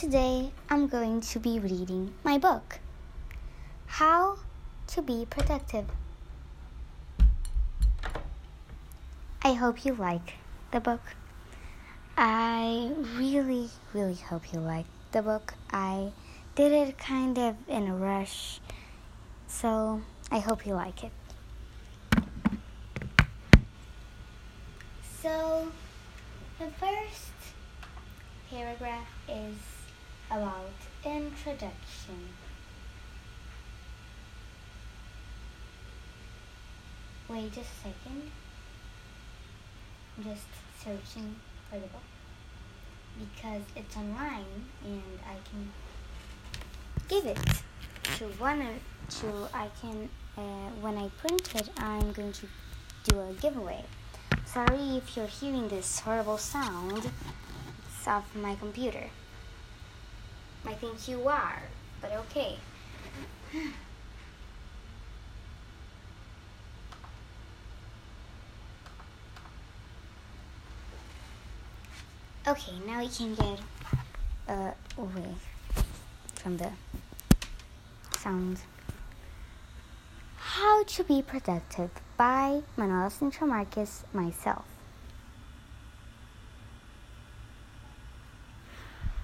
today I'm going to be reading my book, How to Be Productive. I hope you like the book. I really, really hope you like the book. I did it kind of in a rush, so I hope you like it. So, the first paragraph is about introduction. Wait a second. I'm just searching for the book because it's online and I can give it to one or two. I can, uh, when I print it, I'm going to do a giveaway. Sorry if you're hearing this horrible sound. It's off my computer. I think you are, but okay. Okay, now we can get uh, away from the sound. How to be productive by Manuela Sintra Marquez, myself.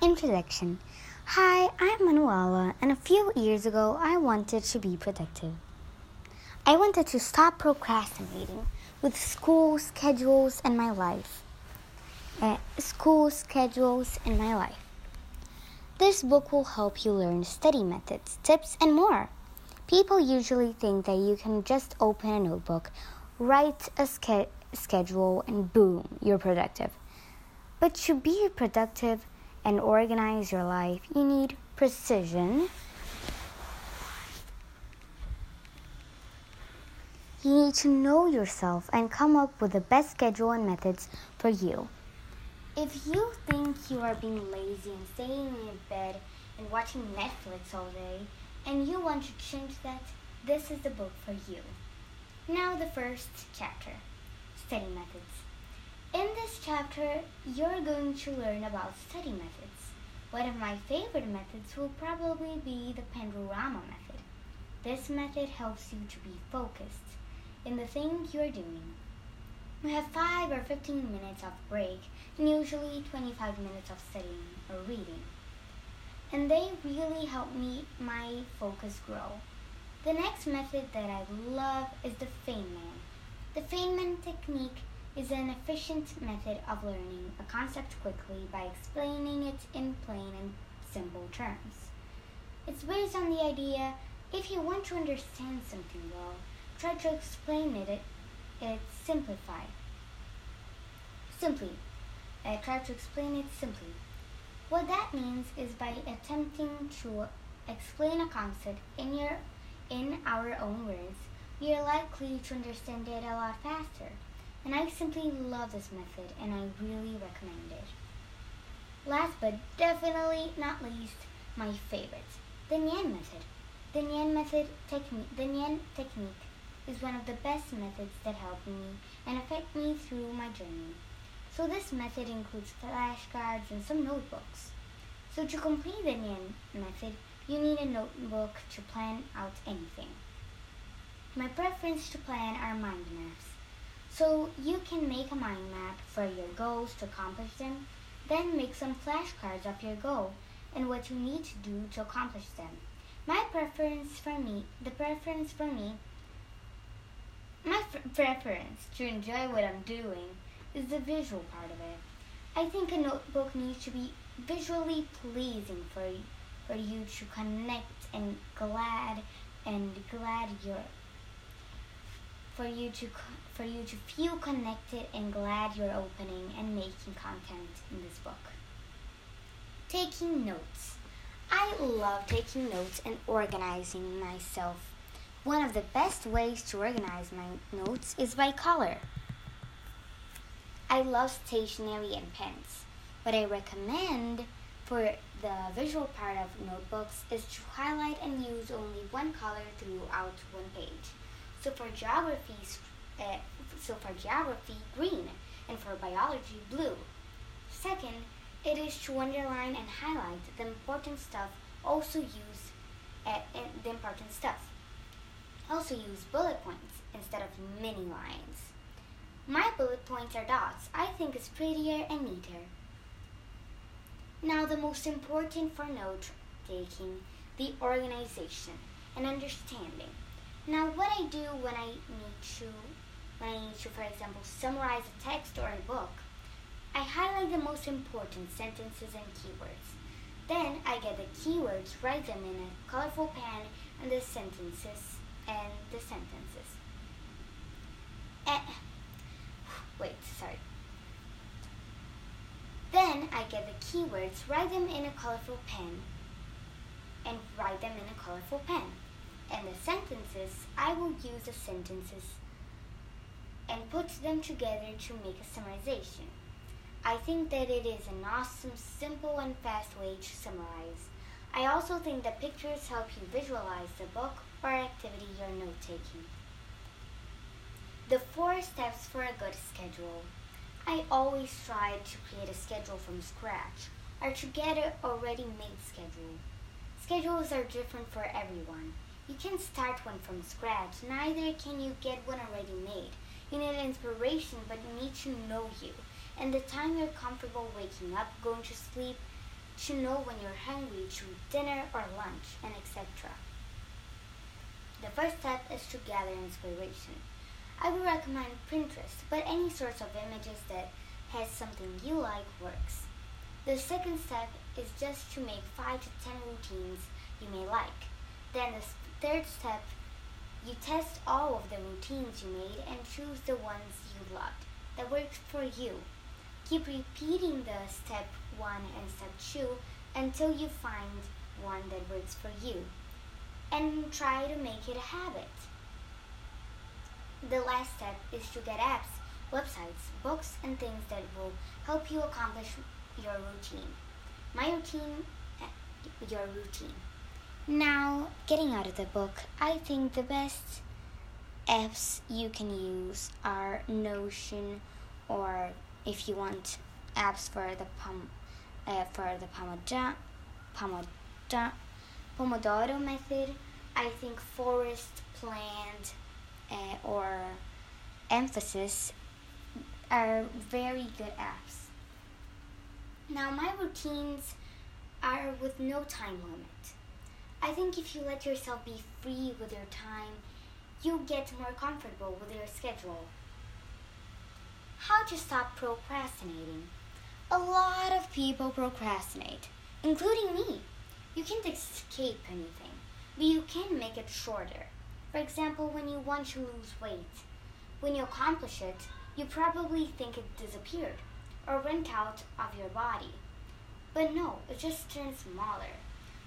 Introduction Hi, I'm Manuela, and a few years ago I wanted to be productive. I wanted to stop procrastinating with school schedules and my life. Uh, school schedules and my life. This book will help you learn study methods, tips, and more. People usually think that you can just open a notebook, write a ske- schedule, and boom, you're productive. But to be productive and organize your life, you need precision. You need to know yourself and come up with the best schedule and methods for you. If you think you are being lazy and staying in bed and watching Netflix all day, and you want to change that, this is the book for you. Now, the first chapter Study Methods. Chapter, you're going to learn about study methods. One of my favorite methods will probably be the Panorama method. This method helps you to be focused in the thing you're doing. We have 5 or 15 minutes of break and usually 25 minutes of studying or reading and they really help me my focus grow. The next method that I love is the Feynman. The Feynman technique is an efficient method of learning a concept quickly by explaining it in plain and simple terms. It's based on the idea if you want to understand something well, try to explain it, it, it. Simply. Uh, try to explain it simply. What that means is by attempting to explain a concept in your in our own words, we are likely to understand it a lot faster. And I simply love this method and I really recommend it. Last but definitely not least, my favorite, the Nyan method. The Nyan method technique the Nyan technique is one of the best methods that help me and affect me through my journey. So this method includes flashcards and some notebooks. So to complete the Nyan method, you need a notebook to plan out anything. My preference to plan are mind maps. So you can make a mind map for your goals to accomplish them, then make some flashcards of your goal and what you need to do to accomplish them. My preference for me, the preference for me, my preference to enjoy what I'm doing is the visual part of it. I think a notebook needs to be visually pleasing for for you to connect and glad and glad you're for you to for you to feel connected and glad you're opening and making content in this book. Taking notes. I love taking notes and organizing myself. One of the best ways to organize my notes is by color. I love stationery and pens. What I recommend for the visual part of notebooks is to highlight and use only one color throughout one page. So for geography, so for geography, green, and for biology, blue. Second, it is to underline and highlight the important stuff. Also use uh, the important stuff. Also use bullet points instead of mini lines. My bullet points are dots. I think it's prettier and neater. Now the most important for note taking, the organization and understanding. Now what I do when I need to need to, for example, summarize a text or a book, I highlight the most important sentences and keywords. Then I get the keywords, write them in a colorful pen, and the sentences and the sentences. Eh, wait, sorry. Then I get the keywords, write them in a colorful pen, and write them in a colorful pen. And the sentences, I will use the sentences and put them together to make a summarization. I think that it is an awesome, simple, and fast way to summarize. I also think that pictures help you visualize the book or activity you're note taking. The four steps for a good schedule. I always try to create a schedule from scratch or to get an already made schedule. Schedules are different for everyone. You can start one from scratch, neither can you get one already made. You need inspiration, but you need to know you. And the time you're comfortable waking up, going to sleep, to know when you're hungry to dinner or lunch, and etc. The first step is to gather inspiration. I would recommend Pinterest, but any source of images that has something you like works. The second step is just to make 5 to 10 routines you may like. Then the third step you test all of the routines you made and choose the ones you loved that worked for you. Keep repeating the step 1 and step 2 until you find one that works for you. And try to make it a habit. The last step is to get apps, websites, books, and things that will help you accomplish your routine. My routine, eh, your routine. Now, getting out of the book, I think the best apps you can use are Notion or if you want apps for the pom, uh, for the Pomodoro, Pomodoro, Pomodoro method, I think Forest Plant uh, or Emphasis are very good apps. Now, my routines are with no time limit. I think if you let yourself be free with your time, you'll get more comfortable with your schedule. How to stop procrastinating? A lot of people procrastinate, including me. You can't escape anything, but you can make it shorter. For example, when you want to lose weight, when you accomplish it, you probably think it disappeared or went out of your body. But no, it just turned smaller.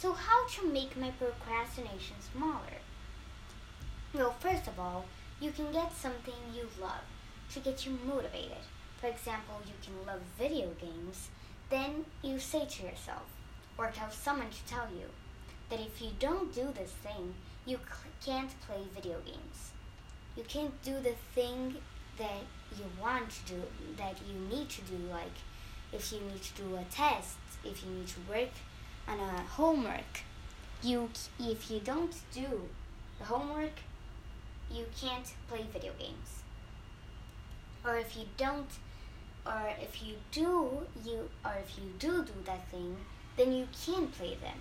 So how to make my procrastination smaller? Well, first of all, you can get something you love to get you motivated. For example, you can love video games. Then you say to yourself, or tell someone to tell you, that if you don't do this thing, you can't play video games. You can't do the thing that you want to do, that you need to do, like if you need to do a test, if you need to work on a uh, homework, you if you don't do the homework, you can't play video games. Or if you don't, or if you do you, or if you do do that thing, then you can play them.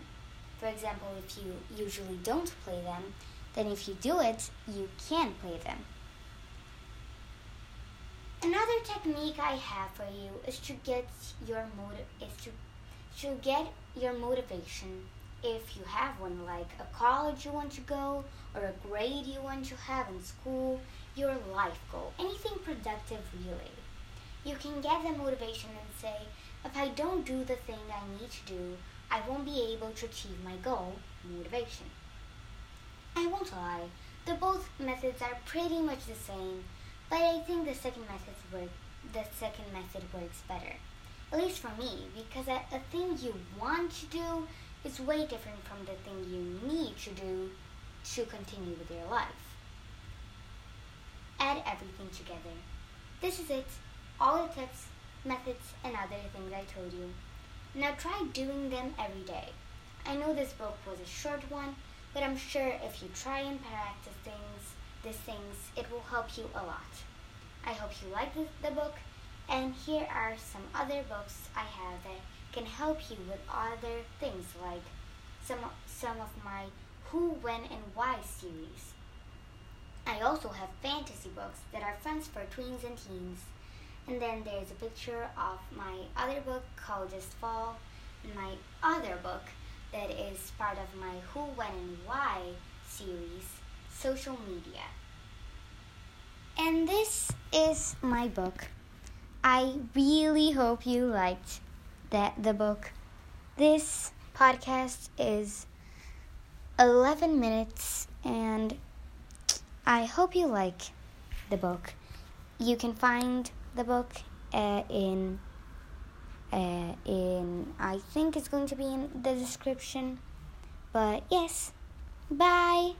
For example, if you usually don't play them, then if you do it, you can play them. Another technique I have for you is to get your motive is to to get your motivation if you have one, like a college you want to go, or a grade you want to have in school, your life goal, anything productive really. You can get the motivation and say, if I don't do the thing I need to do, I won't be able to achieve my goal, motivation. I won't lie, the both methods are pretty much the same, but I think the second method work the second method works better at least for me, because a, a thing you want to do is way different from the thing you need to do to continue with your life. Add everything together. This is it. All the tips, methods, and other things I told you. Now try doing them every day. I know this book was a short one, but I'm sure if you try and practice things, these things, it will help you a lot. I hope you like the book, and here are some other books I have that can help you with other things like some some of my who, when, and why series. I also have fantasy books that are fun for tweens and teens. And then there's a picture of my other book called Just Fall, and my other book that is part of my Who, When, and Why series, social media. And this is my book. I really hope you liked that the book. This podcast is 11 minutes and I hope you like the book. You can find the book uh, in uh, in I think it's going to be in the description. But yes, bye.